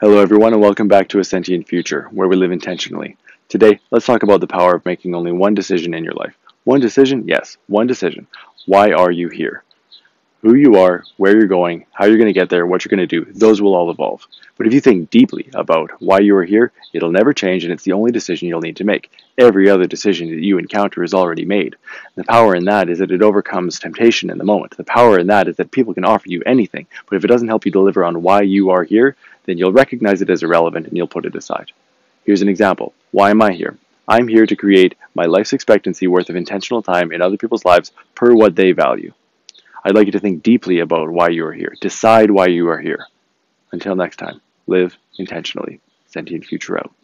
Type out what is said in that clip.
Hello, everyone, and welcome back to A Sentient Future, where we live intentionally. Today, let's talk about the power of making only one decision in your life. One decision? Yes, one decision. Why are you here? Who you are, where you're going, how you're going to get there, what you're going to do, those will all evolve. But if you think deeply about why you are here, it'll never change, and it's the only decision you'll need to make. Every other decision that you encounter is already made. The power in that is that it overcomes temptation in the moment. The power in that is that people can offer you anything, but if it doesn't help you deliver on why you are here, then you'll recognize it as irrelevant and you'll put it aside. Here's an example. Why am I here? I'm here to create my life's expectancy worth of intentional time in other people's lives per what they value. I'd like you to think deeply about why you are here. Decide why you are here. Until next time, live intentionally. Sentient Future out.